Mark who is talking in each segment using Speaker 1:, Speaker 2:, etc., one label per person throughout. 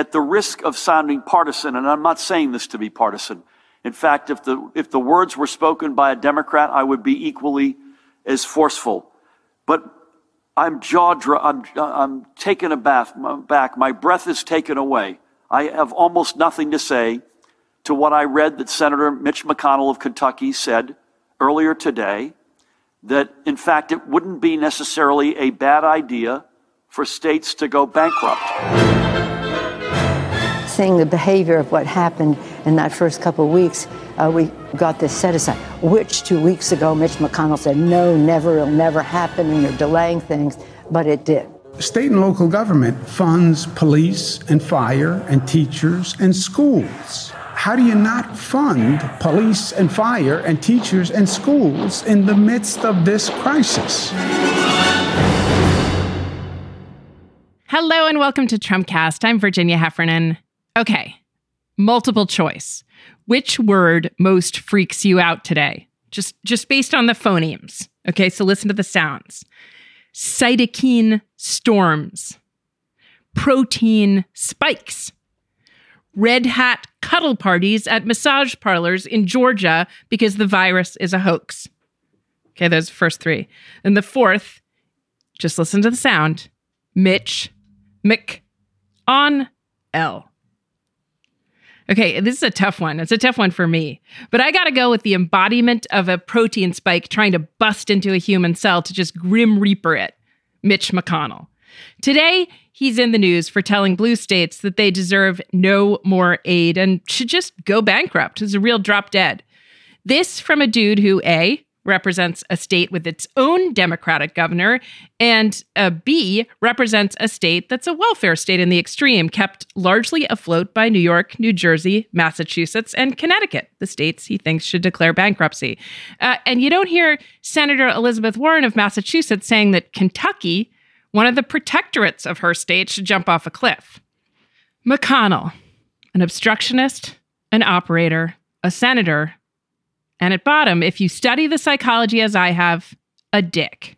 Speaker 1: at the risk of sounding partisan, and I'm not saying this to be partisan. In fact, if the, if the words were spoken by a Democrat, I would be equally as forceful. But I'm jaw dro- I'm, I'm taken aback, back. My breath is taken away. I have almost nothing to say to what I read that Senator Mitch McConnell of Kentucky said earlier today that, in fact, it wouldn't be necessarily a bad idea for states to go bankrupt.
Speaker 2: Seeing the behavior of what happened in that first couple of weeks, uh, we got this set aside, which two weeks ago Mitch McConnell said, no, never, it'll never happen, and you're delaying things, but it did.
Speaker 3: State and local government funds police and fire and teachers and schools. How do you not fund police and fire and teachers and schools in the midst of this crisis?
Speaker 4: Hello and welcome to Trumpcast. I'm Virginia Heffernan. Okay, multiple choice. Which word most freaks you out today? Just just based on the phonemes. Okay, so listen to the sounds. Cytokine storms. Protein spikes. Red hat cuddle parties at massage parlors in Georgia because the virus is a hoax. Okay, those first three. And the fourth, just listen to the sound. Mitch Mc on L. Okay, this is a tough one. It's a tough one for me. But I got to go with the embodiment of a protein spike trying to bust into a human cell to just grim reaper it Mitch McConnell. Today, he's in the news for telling blue states that they deserve no more aid and should just go bankrupt. It's a real drop dead. This from a dude who, A, represents a state with its own Democratic governor, and a B represents a state that's a welfare state in the extreme, kept largely afloat by New York, New Jersey, Massachusetts, and Connecticut, the states he thinks should declare bankruptcy. Uh, and you don't hear Senator Elizabeth Warren of Massachusetts saying that Kentucky, one of the protectorates of her state, should jump off a cliff. McConnell, an obstructionist, an operator, a senator, and at bottom, if you study the psychology as I have, a dick.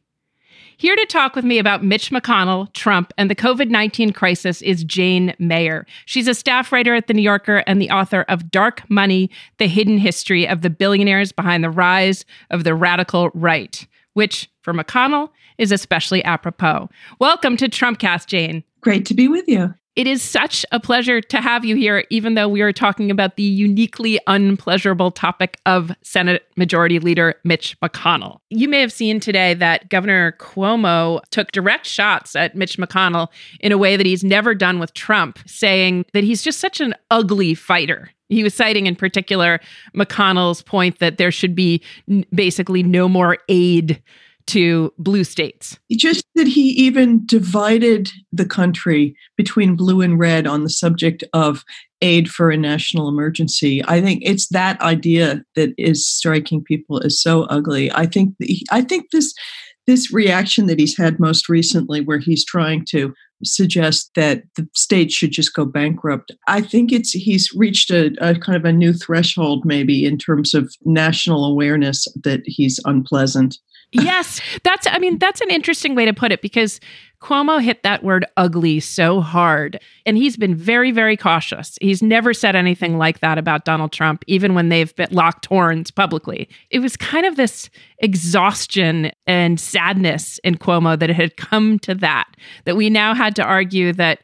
Speaker 4: Here to talk with me about Mitch McConnell, Trump, and the COVID 19 crisis is Jane Mayer. She's a staff writer at The New Yorker and the author of Dark Money The Hidden History of the Billionaires Behind the Rise of the Radical Right, which, for McConnell, is especially apropos. Welcome to Trumpcast, Jane.
Speaker 5: Great to be with you.
Speaker 4: It is such a pleasure to have you here, even though we are talking about the uniquely unpleasurable topic of Senate Majority Leader Mitch McConnell. You may have seen today that Governor Cuomo took direct shots at Mitch McConnell in a way that he's never done with Trump, saying that he's just such an ugly fighter. He was citing in particular McConnell's point that there should be basically no more aid to blue states.
Speaker 5: Just that he even divided the country between blue and red on the subject of aid for a national emergency. I think it's that idea that is striking people as so ugly. I think I think this this reaction that he's had most recently where he's trying to suggest that the state should just go bankrupt. I think it's he's reached a, a, kind of a new threshold maybe in terms of national awareness that he's unpleasant
Speaker 4: yes, that's I mean that's an interesting way to put it because Cuomo hit that word ugly so hard and he's been very very cautious. He's never said anything like that about Donald Trump even when they've been locked horns publicly. It was kind of this exhaustion and sadness in Cuomo that it had come to that that we now had to argue that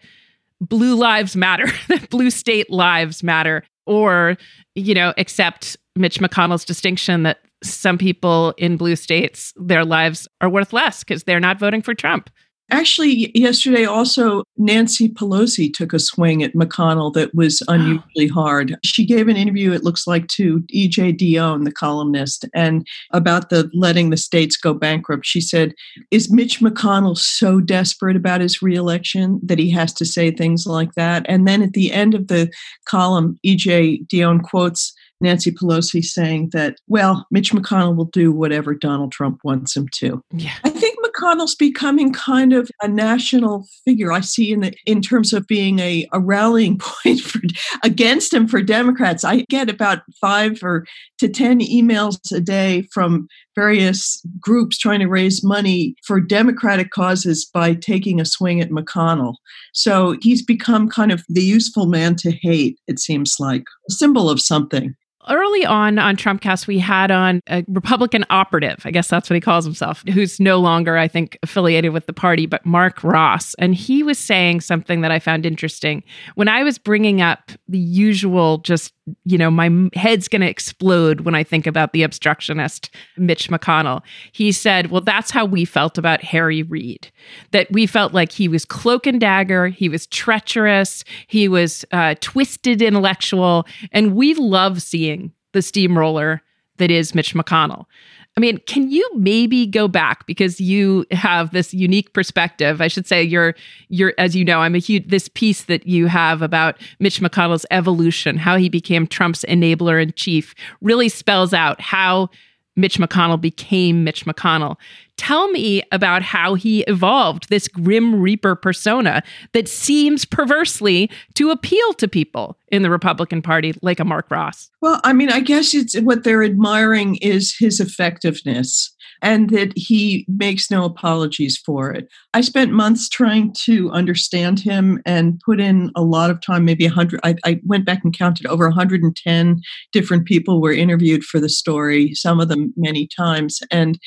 Speaker 4: blue lives matter, that blue state lives matter or you know accept Mitch McConnell's distinction that some people in blue states, their lives are worth less because they're not voting for Trump.
Speaker 5: Actually, yesterday also, Nancy Pelosi took a swing at McConnell that was unusually hard. She gave an interview, it looks like, to E.J. Dionne, the columnist, and about the letting the states go bankrupt. She said, Is Mitch McConnell so desperate about his reelection that he has to say things like that? And then at the end of the column, E.J. Dionne quotes Nancy Pelosi saying that, well, Mitch McConnell will do whatever Donald Trump wants him to.
Speaker 4: Yeah.
Speaker 5: I think McConnell's becoming kind of a national figure. I see in the in terms of being a, a rallying point for against him for Democrats. I get about five or to ten emails a day from various groups trying to raise money for Democratic causes by taking a swing at McConnell. So he's become kind of the useful man to hate, it seems like, a symbol of something
Speaker 4: early on on Trumpcast, we had on a Republican operative, I guess that's what he calls himself, who's no longer, I think, affiliated with the party, but Mark Ross. And he was saying something that I found interesting. When I was bringing up the usual just you know, my head's going to explode when I think about the obstructionist Mitch McConnell. He said, Well, that's how we felt about Harry Reid, that we felt like he was cloak and dagger, he was treacherous, he was uh, twisted intellectual, and we love seeing the steamroller that is Mitch McConnell. I mean, can you maybe go back because you have this unique perspective? I should say you're you're as you know, I'm a huge this piece that you have about Mitch McConnell's evolution, how he became Trump's enabler in chief, really spells out how Mitch McConnell became Mitch McConnell. Tell me about how he evolved this grim reaper persona that seems perversely to appeal to people in the Republican Party, like a Mark Ross.
Speaker 5: Well, I mean, I guess it's what they're admiring is his effectiveness and that he makes no apologies for it. I spent months trying to understand him and put in a lot of time, maybe 100. I, I went back and counted over 110 different people were interviewed for the story, some of them many times. And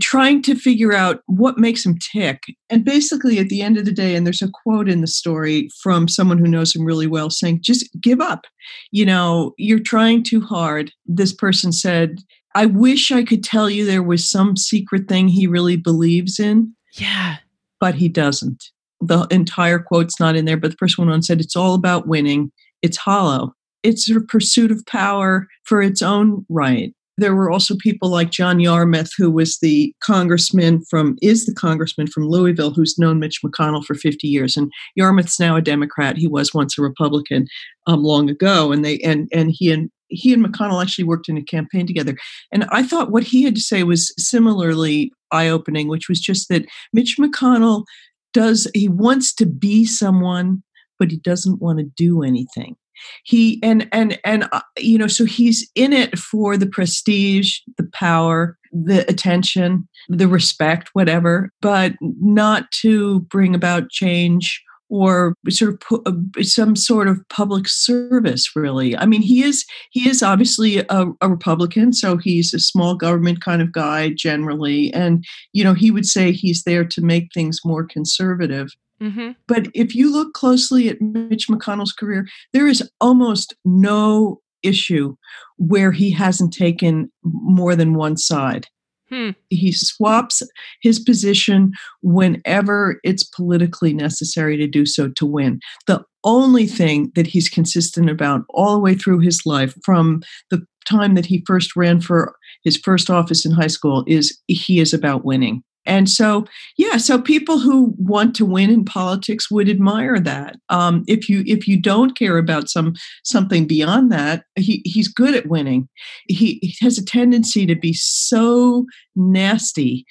Speaker 5: trying to figure out what makes him tick. And basically, at the end of the day, and there's a quote in the story from someone who knows him really well saying, just give up. You know, you're trying too hard. This person said, I wish I could tell you there was some secret thing he really believes in.
Speaker 4: Yeah.
Speaker 5: But he doesn't. The entire quote's not in there, but the person went on and said, It's all about winning. It's hollow. It's a pursuit of power for its own right. There were also people like John Yarmuth, who was the congressman from, is the congressman from Louisville, who's known Mitch McConnell for 50 years. And Yarmuth's now a Democrat. He was once a Republican um, long ago. And they, and, and he and he and McConnell actually worked in a campaign together. And I thought what he had to say was similarly eye opening, which was just that Mitch McConnell does, he wants to be someone, but he doesn't want to do anything he and and and uh, you know so he's in it for the prestige the power the attention the respect whatever but not to bring about change or sort of pu- uh, some sort of public service really. I mean he is he is obviously a, a, republican so he's a small government kind of guy generally and you know he would say he's there to make things more conservative mm-hmm. but if you look closely at mitch mcconnell's career there is almost no issue where he hasn't taken more than one side Hmm. He swaps his position whenever it's politically necessary to do so to win. The only thing that he's consistent about all the way through his life, from the time that he first ran for his first office in high school, is he is about winning. And so, yeah, so people who want to win in politics would admire that. Um, if you if you don't care about some something beyond that, he he's good at winning. He, he has a tendency to be so nasty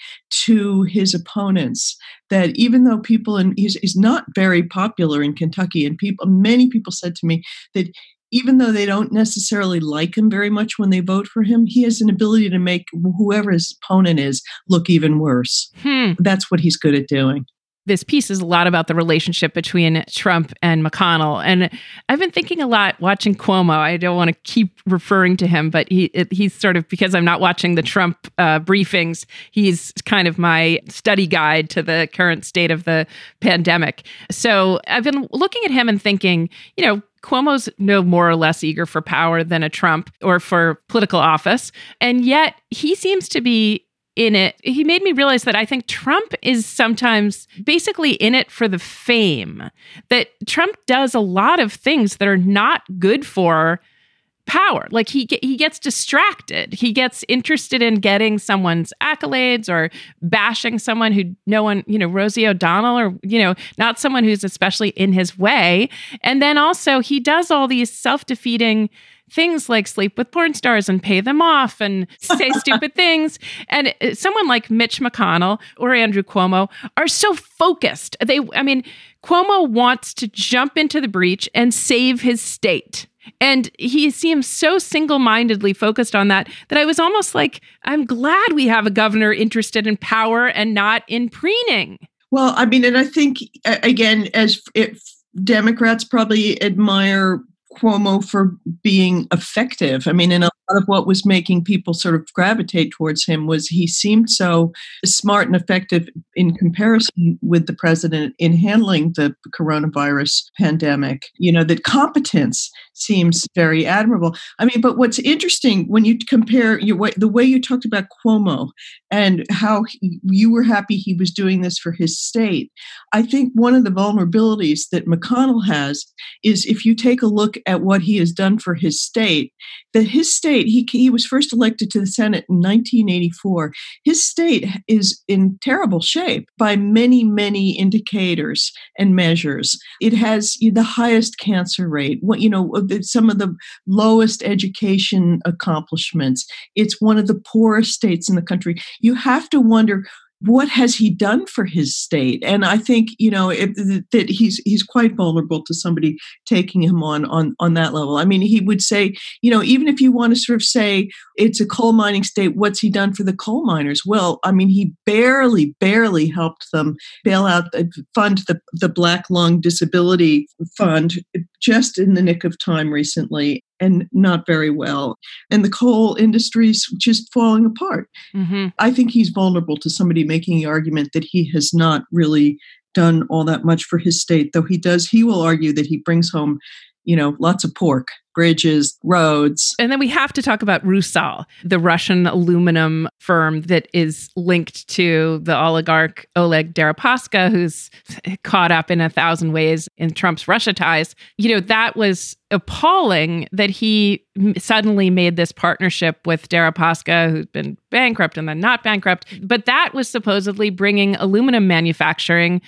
Speaker 5: to his opponents that even though people and he's, he's not very popular in Kentucky, and people many people said to me that even though they don't necessarily like him very much when they vote for him, he has an ability to make whoever his opponent is look even worse. Hmm. That's what he's good at doing
Speaker 4: this piece is a lot about the relationship between Trump and McConnell. And I've been thinking a lot watching Cuomo. I don't want to keep referring to him, but he it, he's sort of because I'm not watching the Trump uh, briefings. He's kind of my study guide to the current state of the pandemic. So I've been looking at him and thinking, you know, Cuomo's no more or less eager for power than a Trump or for political office. And yet he seems to be in it. He made me realize that I think Trump is sometimes basically in it for the fame, that Trump does a lot of things that are not good for power. Like he he gets distracted. He gets interested in getting someone's accolades or bashing someone who no one, you know, Rosie O'Donnell or you know, not someone who's especially in his way. And then also he does all these self-defeating things like sleep with porn stars and pay them off and say stupid things. And uh, someone like Mitch McConnell or Andrew Cuomo are so focused. They, I mean, Cuomo wants to jump into the breach and save his state. And he seems so single mindedly focused on that that I was almost like, I'm glad we have a governor interested in power and not in preening.
Speaker 5: Well, I mean, and I think, again, as if Democrats probably admire Cuomo for being effective. I mean, in a lot of what was making people sort of gravitate towards him was he seemed so smart and effective in comparison with the president in handling the coronavirus pandemic. You know, that competence seems very admirable. I mean, but what's interesting when you compare your the way you talked about Cuomo and how he, you were happy he was doing this for his state, I think one of the vulnerabilities that McConnell has is if you take a look at what he has done for his state, that his state, he, he was first elected to the Senate in 1984. His state is in terrible shape by many, many indicators and measures. It has the highest cancer rate, what you know, some of the lowest education accomplishments. It's one of the poorest states in the country. You have to wonder what has he done for his state? And I think you know if, that he's he's quite vulnerable to somebody taking him on on on that level. I mean, he would say, you know, even if you want to sort of say it's a coal mining state, what's he done for the coal miners? Well, I mean, he barely barely helped them bail out, fund the the Black Lung Disability Fund just in the nick of time recently and not very well. And the coal industry's just falling apart. Mm-hmm. I think he's vulnerable to somebody making the argument that he has not really done all that much for his state, though he does, he will argue that he brings home, you know, lots of pork bridges, roads.
Speaker 4: And then we have to talk about Rusal, the Russian aluminum firm that is linked to the oligarch Oleg Deripaska, who's caught up in a thousand ways in Trump's Russia ties. You know, that was appalling that he suddenly made this partnership with Deripaska, who's been bankrupt and then not bankrupt. But that was supposedly bringing aluminum manufacturing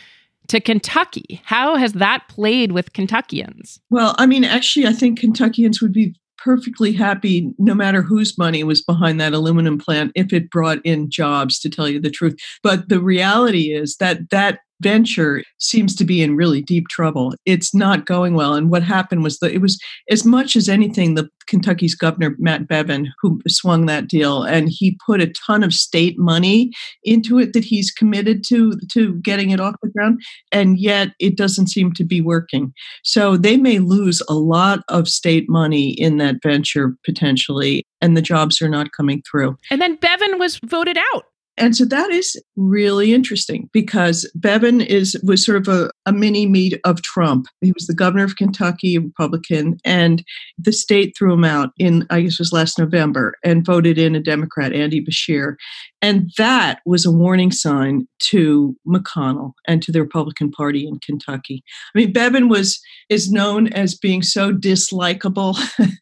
Speaker 4: to Kentucky. How has that played with Kentuckians?
Speaker 5: Well, I mean, actually, I think Kentuckians would be perfectly happy no matter whose money was behind that aluminum plant if it brought in jobs to tell you the truth but the reality is that that venture seems to be in really deep trouble. It's not going well. And what happened was that it was as much as anything, the Kentucky's governor, Matt Bevin, who swung that deal, and he put a ton of state money into it that he's committed to to getting it off the ground. And yet it doesn't seem to be working. So they may lose a lot of state money in that venture potentially, and the jobs are not coming through.
Speaker 4: And then Bevin was voted out.
Speaker 5: And so that is really interesting because Bevin is was sort of a, a mini meet of Trump. He was the governor of Kentucky, a Republican, and the state threw him out in I guess it was last November and voted in a Democrat, Andy Beshear. And that was a warning sign to McConnell and to the Republican Party in Kentucky. I mean, Bevin was is known as being so dislikable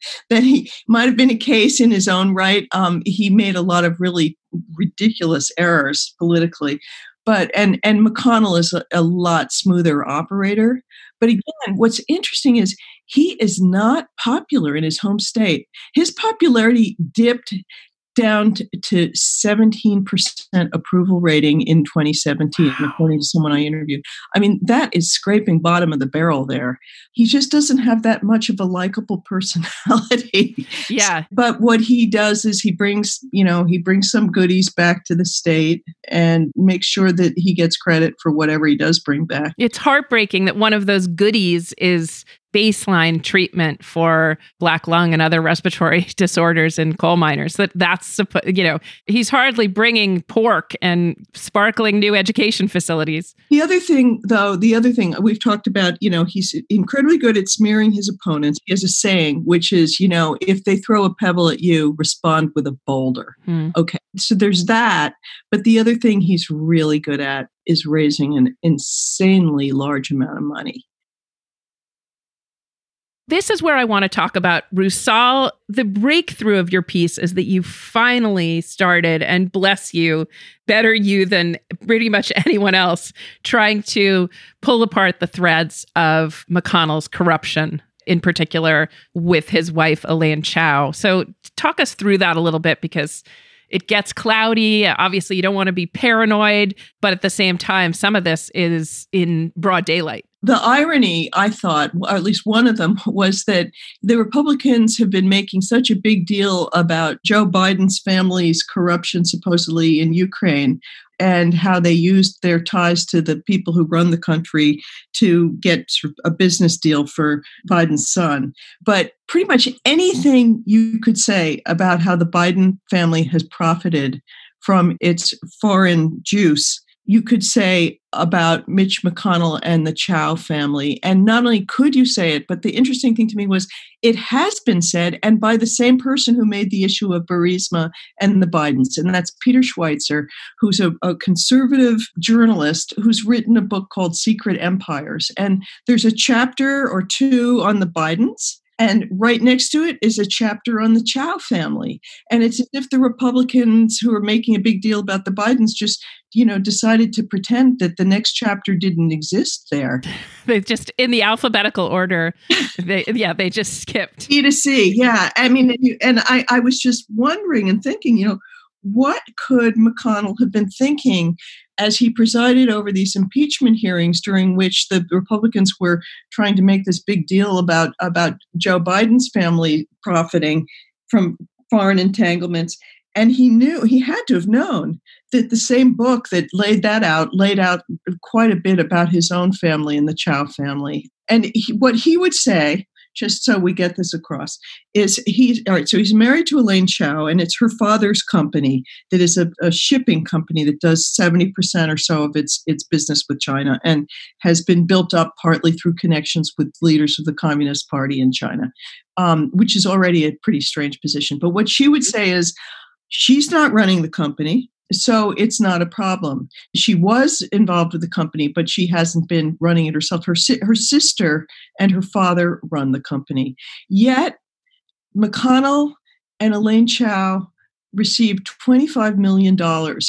Speaker 5: that he might have been a case in his own right. Um, he made a lot of really ridiculous errors politically but and and mcconnell is a, a, lot smoother operator but again what's interesting is he is not popular in his home state his popularity dipped down to, to 17% approval rating in 2017, wow. according to someone I interviewed. I mean, that is scraping bottom of the barrel there. He just doesn't have that much of a likable personality.
Speaker 4: Yeah.
Speaker 5: But what he does is he brings, you know, he brings some goodies back to the state and makes sure that he gets credit for whatever he does bring back.
Speaker 4: It's heartbreaking that one of those goodies is baseline treatment for black lung and other respiratory disorders in coal miners. That that's you know he's hardly bringing pork and sparkling new education facilities.
Speaker 5: The other thing though the other thing we've talked about you know he's incredibly good at smearing his opponents. He has a saying which is you know if they throw a pebble at you respond with a boulder. Hmm. okay so there's that but the other thing he's really good at is raising an insanely large amount of money
Speaker 4: this is where I want to talk about Rusal. The breakthrough of your piece is that you finally started, and bless you, better you than pretty much anyone else, trying to pull apart the threads of McConnell's corruption in particular with his wife, Elaine Chao. So, talk us through that a little bit because it gets cloudy. Obviously, you don't want to be paranoid, but at the same time, some of this is in broad daylight.
Speaker 5: The irony, I thought, or at least one of them, was that the Republicans have been making such a big deal about Joe Biden's family's corruption, supposedly in Ukraine, and how they used their ties to the people who run the country to get a business deal for Biden's son. But pretty much anything you could say about how the Biden family has profited from its foreign juice you could say about Mitch McConnell and the Chao family. And not only could you say it, but the interesting thing to me was it has been said, and by the same person who made the issue of Burisma and the Bidens. And that's Peter Schweizer, who's a, a conservative journalist who's written a book called Secret Empires. And there's a chapter or two on the Bidens and right next to it is a chapter on the Chao family. And it's as if the Republicans who are making a big deal about the Bidens just, you know, decided to pretend that the next chapter didn't exist there.
Speaker 4: They just, in the alphabetical order, they, yeah, they just skipped.
Speaker 5: E to C. Yeah. I mean, and I, I was just wondering and thinking, you know, what could McConnell have been thinking as he presided over these impeachment hearings during which the Republicans were trying to make this big deal about, about Joe Biden's family profiting from foreign entanglements. And he knew, he had to have known that the same book that laid that out laid out quite a bit about his own family and the Chao family. And he, what he would say just so we get this across, is he all right? So he's married to Elaine Chao, and it's her father's company that is a, a shipping company that does seventy percent or so of its its business with China, and has been built up partly through connections with leaders of the Communist Party in China, um, which is already a pretty strange position. But what she would say is. She's not running the company. So it's not a problem. She was involved with the company, but she hasn't been running it herself. Her, her sister and her father run the company. Yet, McConnell and Elaine Chao received $25 million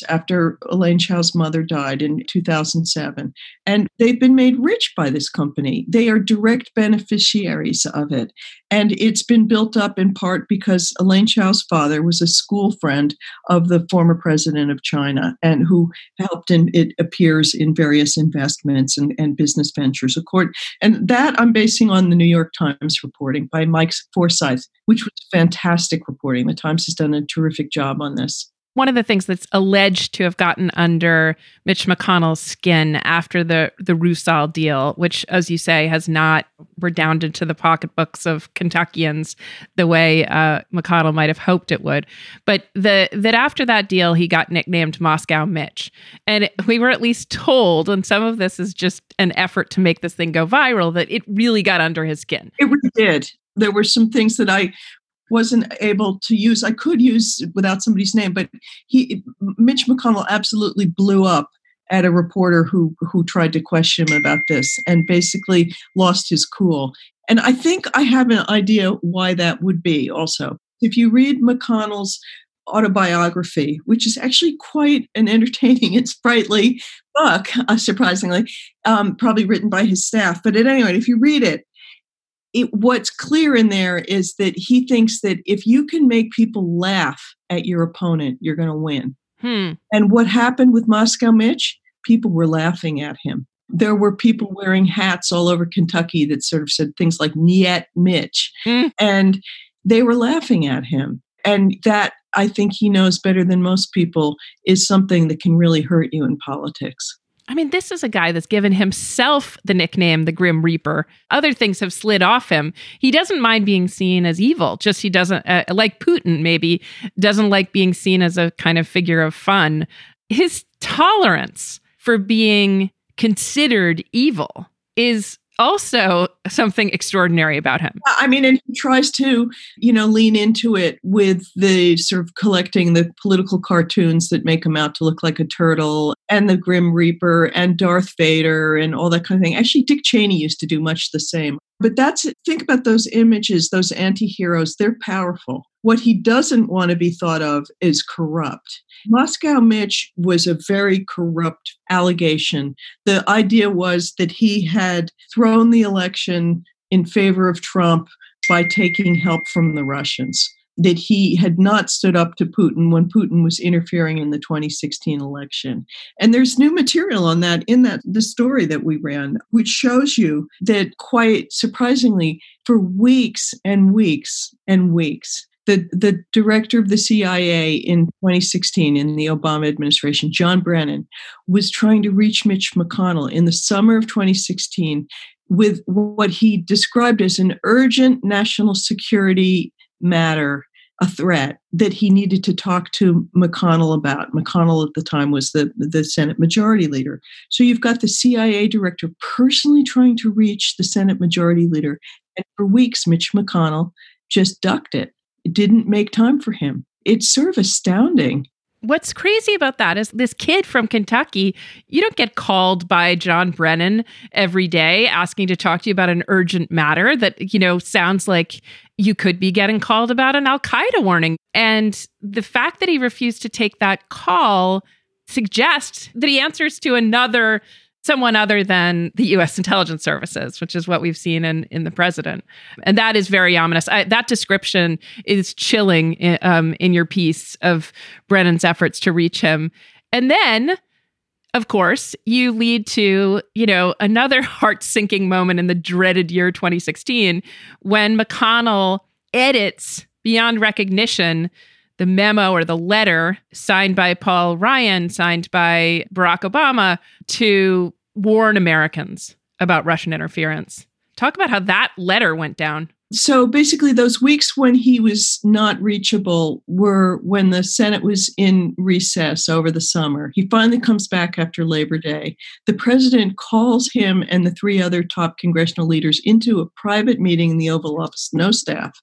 Speaker 5: after Elaine Chao's mother died in 2007. And they've been made rich by this company. They are direct beneficiaries of it. And it's been built up in part because Elaine Chao's father was a school friend of the former president of China and who helped in it appears in various investments and, and business ventures. Course, and that I'm basing on the New York Times reporting by Mike Forsythe, which was fantastic reporting. The Times has done a terrific job on this
Speaker 4: one of the things that's alleged to have gotten under Mitch McConnell's skin after the the Rusal deal, which, as you say, has not redounded to the pocketbooks of Kentuckians the way uh, McConnell might have hoped it would, but the that after that deal, he got nicknamed Moscow Mitch, and we were at least told, and some of this is just an effort to make this thing go viral, that it really got under his skin.
Speaker 5: It really did there were some things that I wasn't able to use. I could use without somebody's name, but he Mitch McConnell absolutely blew up at a reporter who who tried to question him about this and basically lost his cool. And I think I have an idea why that would be also. If you read McConnell's autobiography, which is actually quite an entertaining and sprightly book, uh, surprisingly, um, probably written by his staff. But at any rate, if you read it, it, what's clear in there is that he thinks that if you can make people laugh at your opponent, you're going to win.
Speaker 4: Hmm.
Speaker 5: And what happened with Moscow Mitch? People were laughing at him. There were people wearing hats all over Kentucky that sort of said things like "Niet Mitch,"
Speaker 4: hmm.
Speaker 5: and they were laughing at him. And that I think he knows better than most people is something that can really hurt you in politics.
Speaker 4: I mean, this is a guy that's given himself the nickname the Grim Reaper. Other things have slid off him. He doesn't mind being seen as evil, just he doesn't, uh, like Putin, maybe, doesn't like being seen as a kind of figure of fun. His tolerance for being considered evil is also something extraordinary about him.
Speaker 5: I mean, and he tries to, you know, lean into it with the sort of collecting the political cartoons that make him out to look like a turtle and the Grim Reaper and Darth Vader and all that kind of thing. Actually, Dick Cheney used to do much the same. But that's think about those images, those anti heroes, they're powerful. What he doesn't want to be thought of is corrupt. Moscow Mitch was a very corrupt allegation. The idea was that he had thrown the election in favor of Trump by taking help from the Russians. That he had not stood up to Putin when Putin was interfering in the 2016 election. And there's new material on that in that the story that we ran, which shows you that quite surprisingly, for weeks and weeks and weeks, the, the director of the CIA in 2016 in the Obama administration, John Brennan, was trying to reach Mitch McConnell in the summer of 2016 with what he described as an urgent national security matter, a threat that he needed to talk to McConnell about. McConnell at the time was the, the Senate Majority Leader. So you've got the CIA director personally trying to reach the Senate Majority Leader. And for weeks, Mitch McConnell just ducked it. It didn't make time for him. It's sort of astounding
Speaker 4: what's crazy about that is this kid from Kentucky, you don't get called by John Brennan every day asking to talk to you about an urgent matter that, you know, sounds like you could be getting called about an Al Qaeda warning. And the fact that he refused to take that call suggests that he answers to another someone other than the US intelligence services, which is what we've seen in, in the president. And that is very ominous. I, that description is chilling in, um, in your piece of Brennan's efforts to reach him. And then, of course, you lead to, you know, another heart-sinking moment in the dreaded year 2016 when McConnell edits beyond recognition the memo or the letter signed by Paul Ryan, signed by Barack Obama to warn Americans about Russian interference. Talk about how that letter went down.
Speaker 5: So basically, those weeks when he was not reachable were when the Senate was in recess over the summer. He finally comes back after Labor Day. The president calls him and the three other top congressional leaders into a private meeting in the Oval Office, no staff,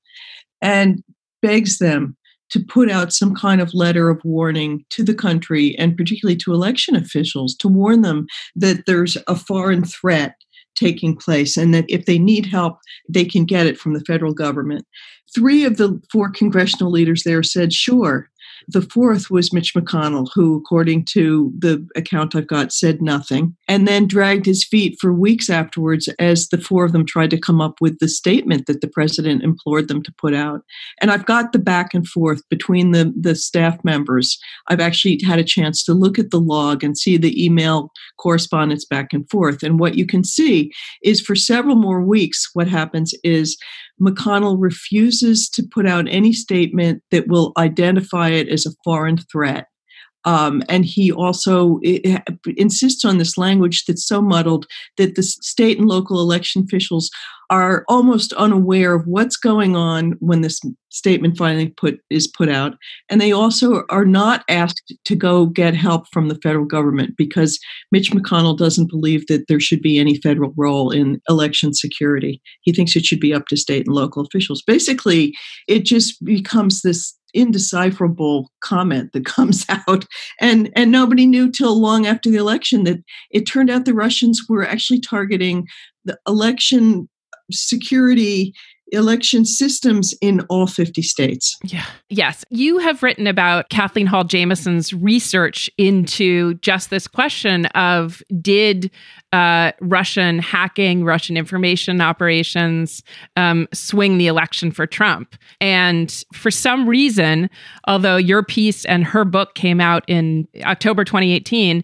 Speaker 5: and begs them to put out some kind of letter of warning to the country and particularly to election officials to warn them that there's a foreign threat taking place and that if they need help, they can get it from the federal government. Three of the four congressional leaders there said, sure, the fourth was Mitch McConnell, who, according to the account I've got, said nothing and then dragged his feet for weeks afterwards as the four of them tried to come up with the statement that the president implored them to put out. And I've got the back and forth between the, the staff members. I've actually had a chance to look at the log and see the email correspondence back and forth. And what you can see is for several more weeks, what happens is McConnell refuses to put out any statement that will identify it as a foreign threat. Um, and he also it, insists on this language that's so muddled that the state and local election officials are almost unaware of what's going on when this statement finally put is put out. And they also are not asked to go get help from the federal government because Mitch McConnell doesn't believe that there should be any federal role in election security. He thinks it should be up to state and local officials. Basically it just becomes this indecipherable comment that comes out. And and nobody knew till long after the election that it turned out the russians were actually targeting the election security election systems in all 50 states.
Speaker 4: Yeah. Yes. You have written about Kathleen Hall Jamieson's research into just this question of did uh, Russian hacking, Russian information operations um, swing the election for Trump? And for some reason, although your piece and her book came out in October 2018,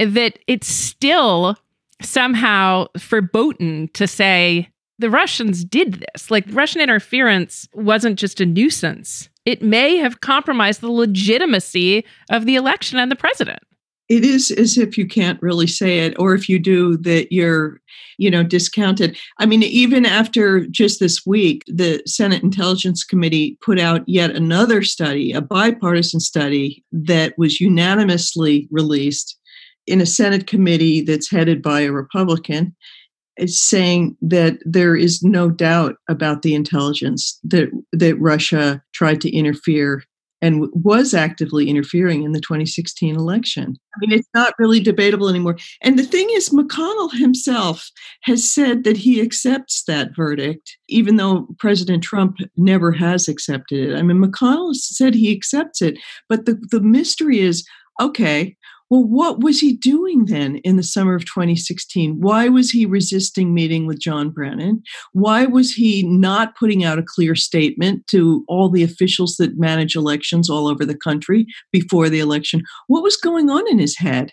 Speaker 4: that it's still somehow verboten to say the Russians did this. Like Russian interference wasn't just a nuisance. It may have compromised the legitimacy of the election and the president.
Speaker 5: It is as if you can't really say it, or if you do, that you're, you know, discounted. I mean, even after just this week, the Senate Intelligence Committee put out yet another study, a bipartisan study that was unanimously released in a Senate committee that's headed by a Republican saying that there is no doubt about the intelligence that that Russia tried to interfere and was actively interfering in the 2016 election. I mean, it's not really debatable anymore. And the thing is, McConnell himself has said that he accepts that verdict, even though President Trump never has accepted it. I mean, McConnell said he accepts it, but the, the mystery is okay, well, what was he doing then in the summer of 2016? Why was he resisting meeting with John Brennan? Why was he not putting out a clear statement to all the officials that manage elections all over the country before the election? What was going on in his head?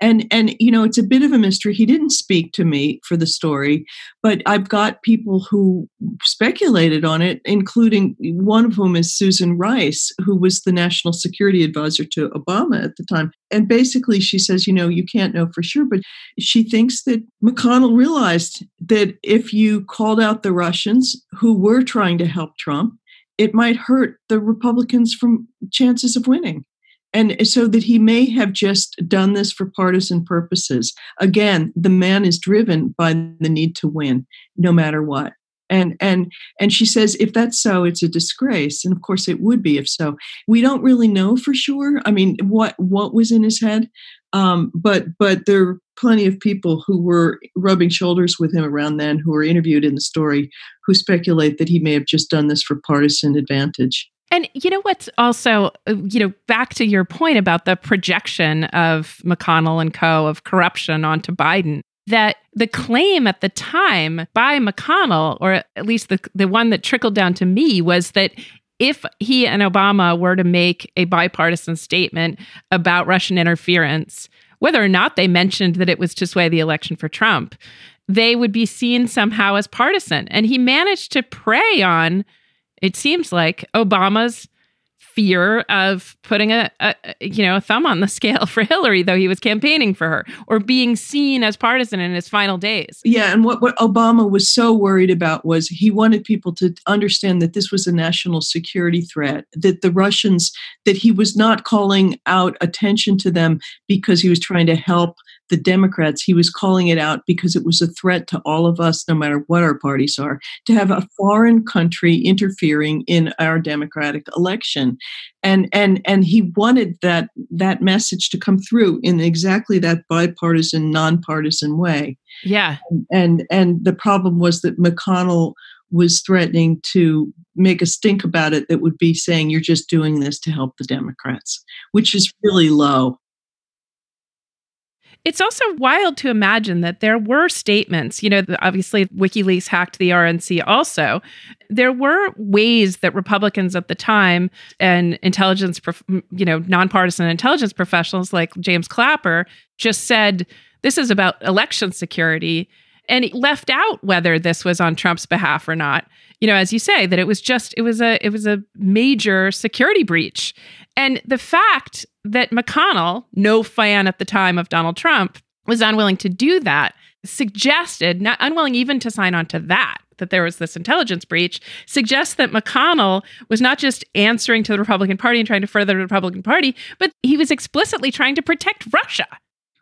Speaker 5: And and you know, it's a bit of a mystery. He didn't speak to me for the story, but I've got people who speculated on it, including one of whom is Susan Rice, who was the national security advisor to Obama at the time. And basically, she says, you know, you can't know for sure, but she thinks that McConnell realized that if you called out the Russians who were trying to help Trump, it might hurt the Republicans from chances of winning. And so that he may have just done this for partisan purposes. Again, the man is driven by the need to win, no matter what and and and she says if that's so it's a disgrace and of course it would be if so we don't really know for sure i mean what what was in his head um, but but there are plenty of people who were rubbing shoulders with him around then who were interviewed in the story who speculate that he may have just done this for partisan advantage
Speaker 4: and you know what's also, uh, you know, back to your point about the projection of McConnell and co. of corruption onto Biden that the claim at the time by McConnell, or at least the, the one that trickled down to me, was that if he and Obama were to make a bipartisan statement about Russian interference, whether or not they mentioned that it was to sway the election for Trump, they would be seen somehow as partisan. And he managed to prey on, it seems like, Obama's fear of putting a, a, you know a thumb on the scale for Hillary though he was campaigning for her or being seen as partisan in his final days.
Speaker 5: Yeah, and what what Obama was so worried about was he wanted people to understand that this was a national security threat that the Russians that he was not calling out attention to them because he was trying to help the Democrats, he was calling it out because it was a threat to all of us, no matter what our parties are, to have a foreign country interfering in our democratic election. And and and he wanted that that message to come through in exactly that bipartisan, nonpartisan way.
Speaker 4: Yeah.
Speaker 5: And and the problem was that McConnell was threatening to make a stink about it that would be saying you're just doing this to help the Democrats, which is really low.
Speaker 4: It's also wild to imagine that there were statements, you know, obviously WikiLeaks hacked the RNC also. There were ways that Republicans at the time and intelligence, you know, nonpartisan intelligence professionals like James Clapper just said, this is about election security and it left out whether this was on Trump's behalf or not. You know, as you say, that it was just it was a it was a major security breach. And the fact that McConnell, no fan at the time of Donald Trump, was unwilling to do that suggested, not unwilling even to sign on to that, that there was this intelligence breach, suggests that McConnell was not just answering to the Republican Party and trying to further the Republican Party, but he was explicitly trying to protect Russia.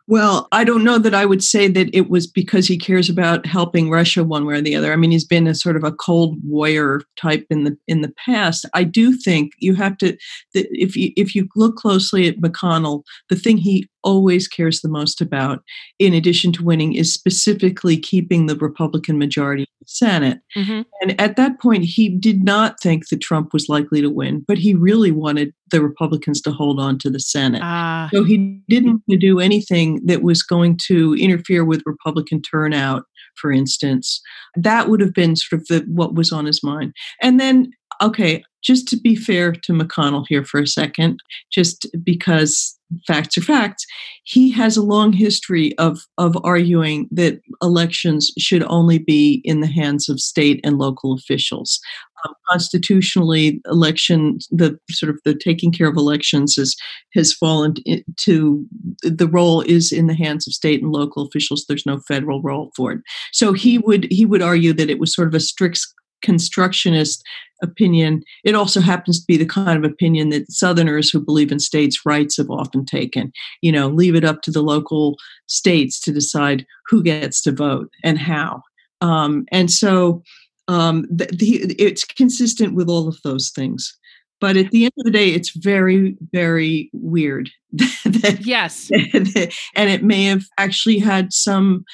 Speaker 5: Well, I don't know that I would say that it was because he cares about helping Russia one way or the other. I mean, he's been a sort of a cold warrior type in the in the past. I do think you have to if you if you look closely at McConnell, the thing he always cares the most about, in addition to winning, is specifically keeping the Republican majority Senate. Mm-hmm. And at that point, he did not think that Trump was likely to win, but he really wanted the Republicans to hold on to the Senate. Uh. So he didn't do anything that was going to interfere with Republican turnout, for instance. That would have been sort of the, what was on his mind. And then, okay, just to be fair to McConnell here for a second, just because facts are facts, he has a long history of, of arguing that elections should only be in the hands of state and local officials. Um, constitutionally, election, the sort of the taking care of elections is, has fallen to the role is in the hands of state and local officials. There's no federal role for it. So he would he would argue that it was sort of a strict constructionist opinion. It also happens to be the kind of opinion that Southerners who believe in states' rights have often taken. You know, leave it up to the local states to decide who gets to vote and how. Um, and so um, the, the, it's consistent with all of those things. But at the end of the day, it's very, very weird.
Speaker 4: that, yes.
Speaker 5: and it may have actually had some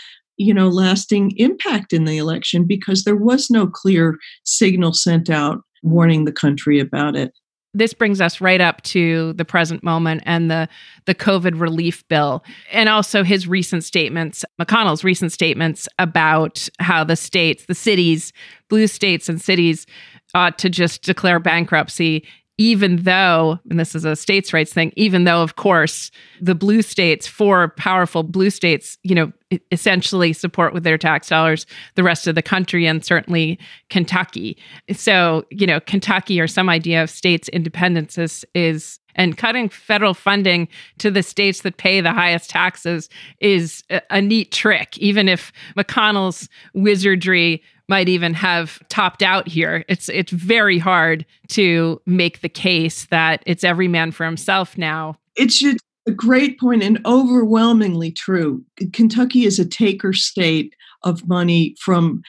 Speaker 5: you know lasting impact in the election because there was no clear signal sent out warning the country about it.
Speaker 4: This brings us right up to the present moment and the the COVID relief bill and also his recent statements McConnell's recent statements about how the states the cities blue states and cities ought to just declare bankruptcy even though, and this is a states' rights thing, even though, of course, the blue states, four powerful blue states, you know, essentially support with their tax dollars the rest of the country and certainly Kentucky. So, you know, Kentucky or some idea of states' independence is, is and cutting federal funding to the states that pay the highest taxes is a, a neat trick, even if McConnell's wizardry might even have topped out here. It's it's very hard to make the case that it's every man for himself now.
Speaker 5: It's just a great point and overwhelmingly true. Kentucky is a taker state of money from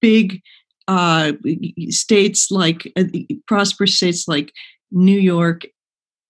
Speaker 5: big uh, states like uh, prosperous states like New York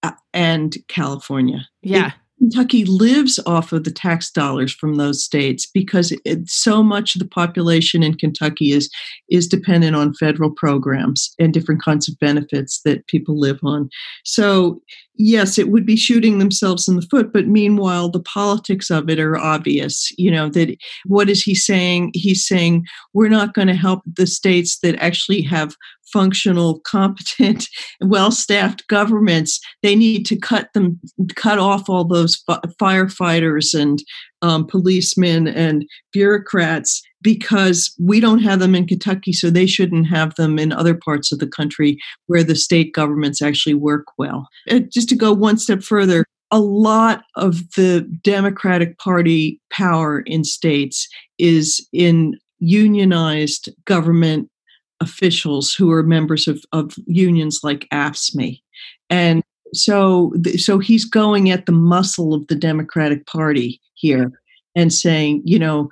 Speaker 5: uh, and California.
Speaker 4: Yeah. It,
Speaker 5: Kentucky lives off of the tax dollars from those states because it, so much of the population in Kentucky is is dependent on federal programs and different kinds of benefits that people live on. So yes, it would be shooting themselves in the foot, but meanwhile, the politics of it are obvious. You know, that what is he saying? He's saying we're not going to help the states that actually have functional, competent, well-staffed governments. They need to cut them, cut off all those firefighters and um, policemen and bureaucrats because we don't have them in Kentucky, so they shouldn't have them in other parts of the country where the state governments actually work well. And just to go one step further, a lot of the Democratic Party power in states is in unionized government officials who are members of, of unions like AFSCME. And so, so he's going at the muscle of the Democratic Party here and saying, you know,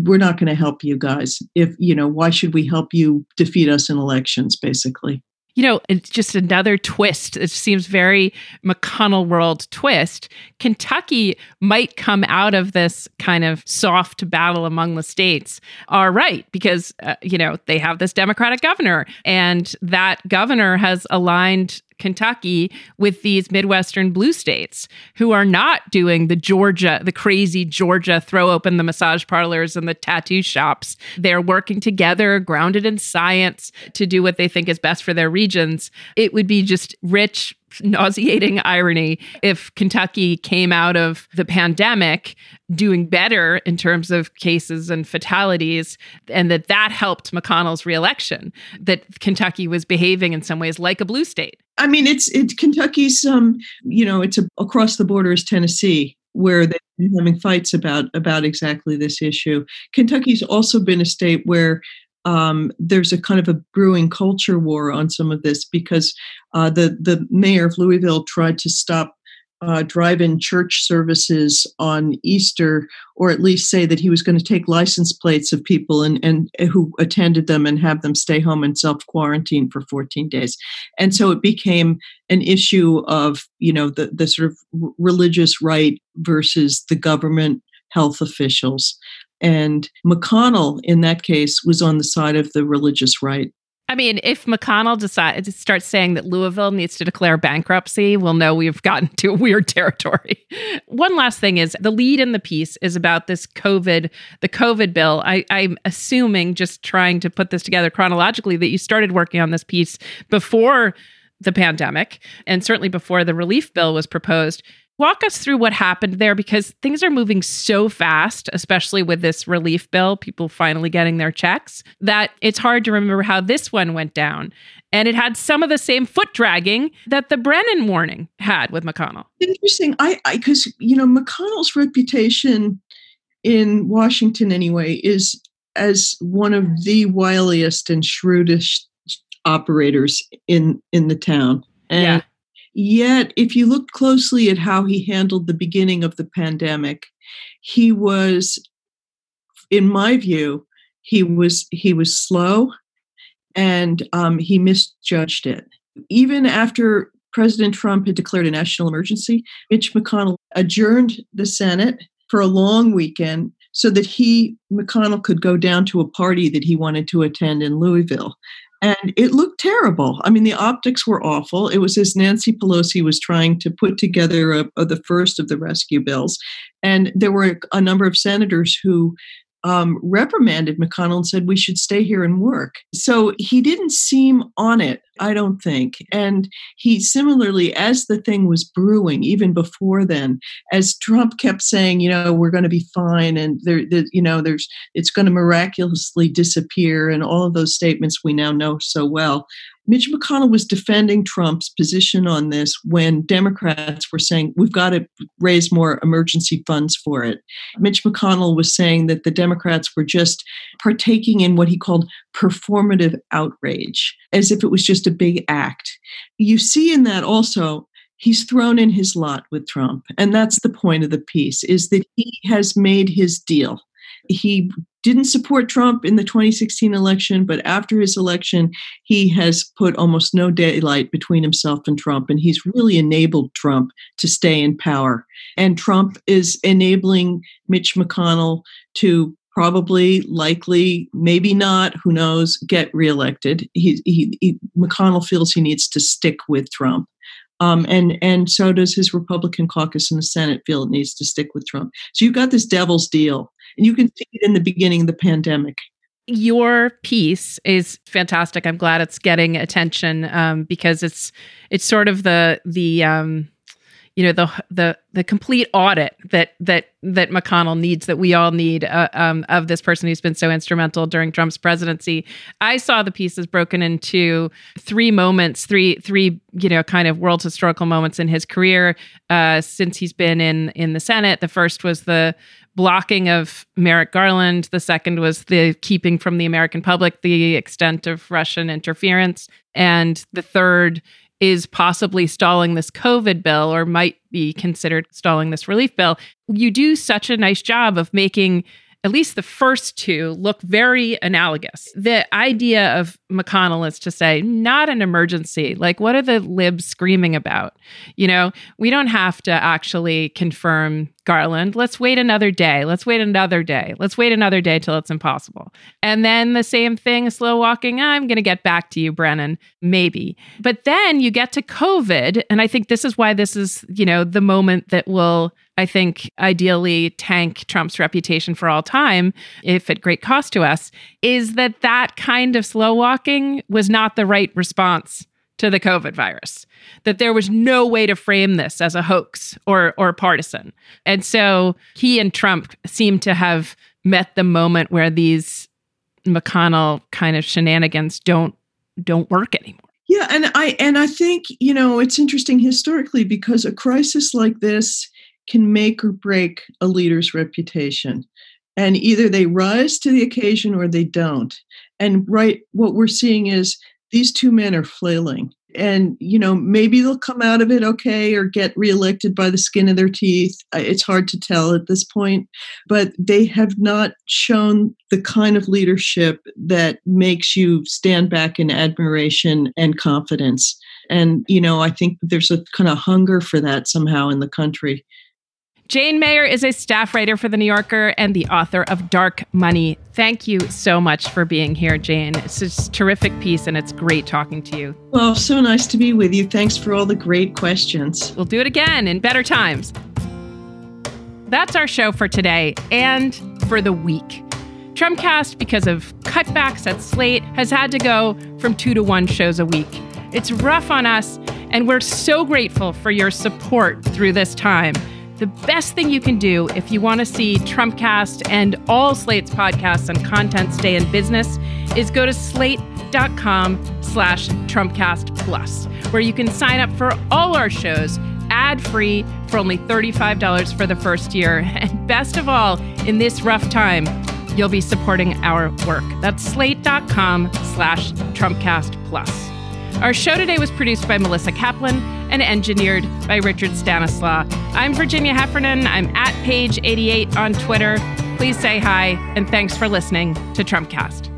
Speaker 5: we're not going to help you guys. If, you know, why should we help you defeat us in elections, basically?
Speaker 4: you know, it's just another twist. It seems very McConnell world twist. Kentucky might come out of this kind of soft battle among the states, all right, because, uh, you know, they have this Democratic governor, and that governor has aligned Kentucky with these Midwestern blue states who are not doing the Georgia, the crazy Georgia throw open the massage parlors and the tattoo shops. They're working together, grounded in science, to do what they think is best for their regions. It would be just rich nauseating irony if Kentucky came out of the pandemic doing better in terms of cases and fatalities and that that helped McConnell's reelection that Kentucky was behaving in some ways like a blue state.
Speaker 5: I mean it's it's Kentucky's um you know it's a, across the border is Tennessee where they've been having fights about about exactly this issue. Kentucky's also been a state where um, there's a kind of a brewing culture war on some of this because uh, the the mayor of Louisville tried to stop uh, drive-in church services on Easter, or at least say that he was going to take license plates of people and, and who attended them and have them stay home and self-quarantine for 14 days. And so it became an issue of you know the the sort of religious right versus the government health officials. And McConnell, in that case, was on the side of the religious right.
Speaker 4: I mean, if McConnell decides to start saying that Louisville needs to declare bankruptcy, we'll know we've gotten to weird territory. One last thing is the lead in the piece is about this COVID, the COVID bill. I, I'm assuming, just trying to put this together chronologically, that you started working on this piece before the pandemic and certainly before the relief bill was proposed. Walk us through what happened there because things are moving so fast, especially with this relief bill, people finally getting their checks, that it's hard to remember how this one went down. And it had some of the same foot dragging that the Brennan warning had with McConnell.
Speaker 5: Interesting. I, because, you know, McConnell's reputation in Washington, anyway, is as one of the wiliest and shrewdest operators in in the town. And yeah. Yet, if you look closely at how he handled the beginning of the pandemic, he was, in my view, he was he was slow, and um, he misjudged it. Even after President Trump had declared a national emergency, Mitch McConnell adjourned the Senate for a long weekend so that he McConnell could go down to a party that he wanted to attend in Louisville and it looked terrible. I mean, the optics were awful. It was as Nancy Pelosi was trying to put together a, a, the first of the rescue bills, and there were a number of senators who um, reprimanded McConnell and said we should stay here and work. So he didn't seem on it, I don't think. And he similarly, as the thing was brewing, even before then, as Trump kept saying, you know, we're going to be fine, and there, there, you know, there's it's going to miraculously disappear, and all of those statements we now know so well. Mitch McConnell was defending Trump's position on this when Democrats were saying, we've got to raise more emergency funds for it. Mitch McConnell was saying that the Democrats were just partaking in what he called performative outrage, as if it was just a big act. You see in that also he's thrown in his lot with Trump. And that's the point of the piece is that he has made his deal. He didn't support Trump in the 2016 election, but after his election, he has put almost no daylight between himself and Trump, and he's really enabled Trump to stay in power. And Trump is enabling Mitch McConnell to probably, likely, maybe not, who knows, get reelected. He, he, he McConnell feels he needs to stick with Trump. Um, and and so does his Republican caucus in the Senate feel it needs to stick with Trump. So you've got this devil's deal and you can see it in the beginning of the pandemic.
Speaker 4: Your piece is fantastic. I'm glad it's getting attention um, because it's it's sort of the the um, you know the the the complete audit that that that McConnell needs that we all need uh, um, of this person who's been so instrumental during Trump's presidency. I saw the pieces broken into three moments, three three you know kind of world historical moments in his career uh, since he's been in in the Senate. The first was the blocking of Merrick Garland. The second was the keeping from the American public the extent of Russian interference. And the third is possibly stalling this COVID bill or might be considered stalling this relief bill. You do such a nice job of making at least the first two look very analogous. The idea of McConnell is to say, not an emergency. Like, what are the libs screaming about? You know, we don't have to actually confirm Garland. Let's wait another day. Let's wait another day. Let's wait another day till it's impossible. And then the same thing, slow walking. I'm going to get back to you, Brennan. Maybe. But then you get to COVID. And I think this is why this is, you know, the moment that will I think, ideally tank Trump's reputation for all time, if at great cost to us, is that that kind of slow walking was not the right response to the COVID virus. That there was no way to frame this as a hoax or or partisan. And so he and Trump seem to have met the moment where these McConnell kind of shenanigans don't don't work anymore.
Speaker 5: Yeah, and I and I think, you know, it's interesting historically because a crisis like this can make or break a leader's reputation. And either they rise to the occasion or they don't. And right, what we're seeing is these two men are flailing. And, you know, maybe they'll come out of it okay or get reelected by the skin of their teeth. It's hard to tell at this point. But they have not shown the kind of leadership that makes you stand back in admiration and confidence. And, you know, I think there's a kind of hunger for that somehow in the country.
Speaker 4: Jane Mayer is a staff writer for The New Yorker and the author of Dark Money. Thank you so much for being here, Jane. It's a terrific piece and it's great talking to you.
Speaker 5: Well, so nice to be with you. Thanks for all the great questions.
Speaker 4: We'll do it again in better times. That's our show for today and for the week. Trumpcast, because of cutbacks at Slate, has had to go from two to one shows a week. It's rough on us, and we're so grateful for your support through this time. The best thing you can do if you want to see Trumpcast and all Slate's podcasts and content stay in business is go to slate.com slash Trumpcast Plus, where you can sign up for all our shows ad-free for only $35 for the first year. And best of all, in this rough time, you'll be supporting our work. That's slate.com slash Trumpcast Plus. Our show today was produced by Melissa Kaplan and engineered by Richard Stanislaw. I'm Virginia Heffernan. I'm at page88 on Twitter. Please say hi, and thanks for listening to Trumpcast.